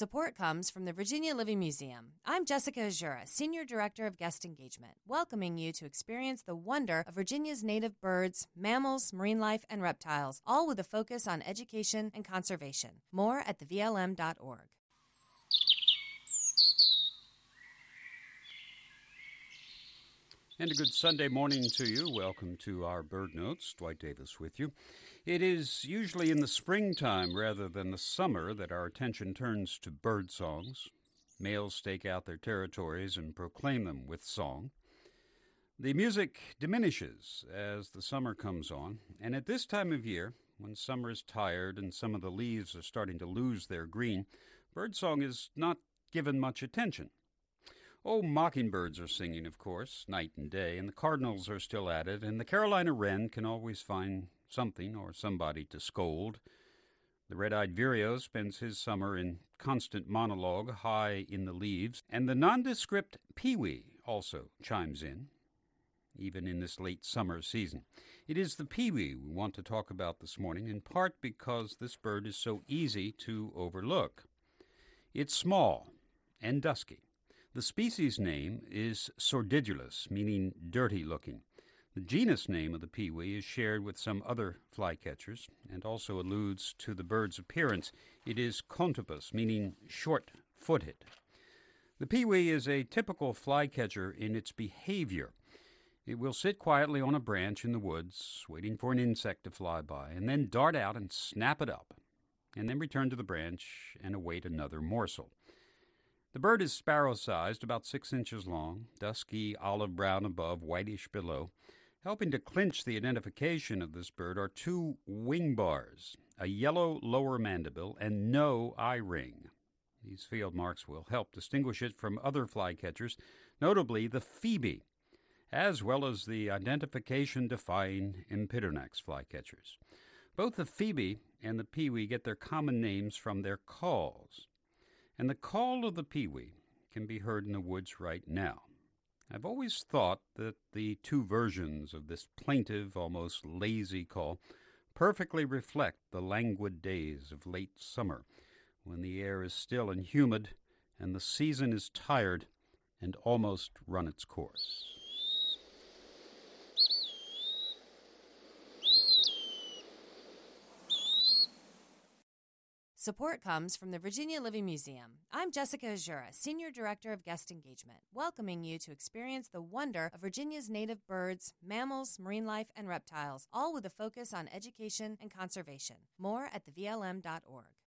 Support comes from the Virginia Living Museum. I'm Jessica Azura, Senior Director of Guest Engagement, welcoming you to experience the wonder of Virginia's native birds, mammals, marine life, and reptiles, all with a focus on education and conservation. More at thevlm.org. And a good Sunday morning to you. Welcome to our Bird Notes. Dwight Davis with you. It is usually in the springtime rather than the summer that our attention turns to bird songs. Males stake out their territories and proclaim them with song. The music diminishes as the summer comes on, and at this time of year, when summer is tired and some of the leaves are starting to lose their green, birdsong is not given much attention. Oh, mockingbirds are singing, of course, night and day, and the cardinals are still at it, and the Carolina wren can always find something or somebody to scold. The red eyed vireo spends his summer in constant monologue high in the leaves, and the nondescript pewee also chimes in, even in this late summer season. It is the pewee we want to talk about this morning, in part because this bird is so easy to overlook. It's small and dusky the species name is Sordidulus, meaning dirty looking. The genus name of the pewee is shared with some other flycatchers and also alludes to the bird's appearance. It is contopus, meaning short footed. The pewee is a typical flycatcher in its behavior. It will sit quietly on a branch in the woods, waiting for an insect to fly by, and then dart out and snap it up, and then return to the branch and await another morsel. The bird is sparrow sized, about six inches long, dusky olive brown above, whitish below. Helping to clinch the identification of this bird are two wing bars, a yellow lower mandible, and no eye ring. These field marks will help distinguish it from other flycatchers, notably the phoebe, as well as the identification defying Empidonax flycatchers. Both the phoebe and the pewee get their common names from their calls and the call of the pewee can be heard in the woods right now. I've always thought that the two versions of this plaintive, almost lazy call perfectly reflect the languid days of late summer, when the air is still and humid and the season is tired and almost run its course. Support comes from the Virginia Living Museum. I'm Jessica Azura, Senior Director of Guest Engagement, welcoming you to experience the wonder of Virginia's native birds, mammals, marine life, and reptiles, all with a focus on education and conservation. More at thevlm.org.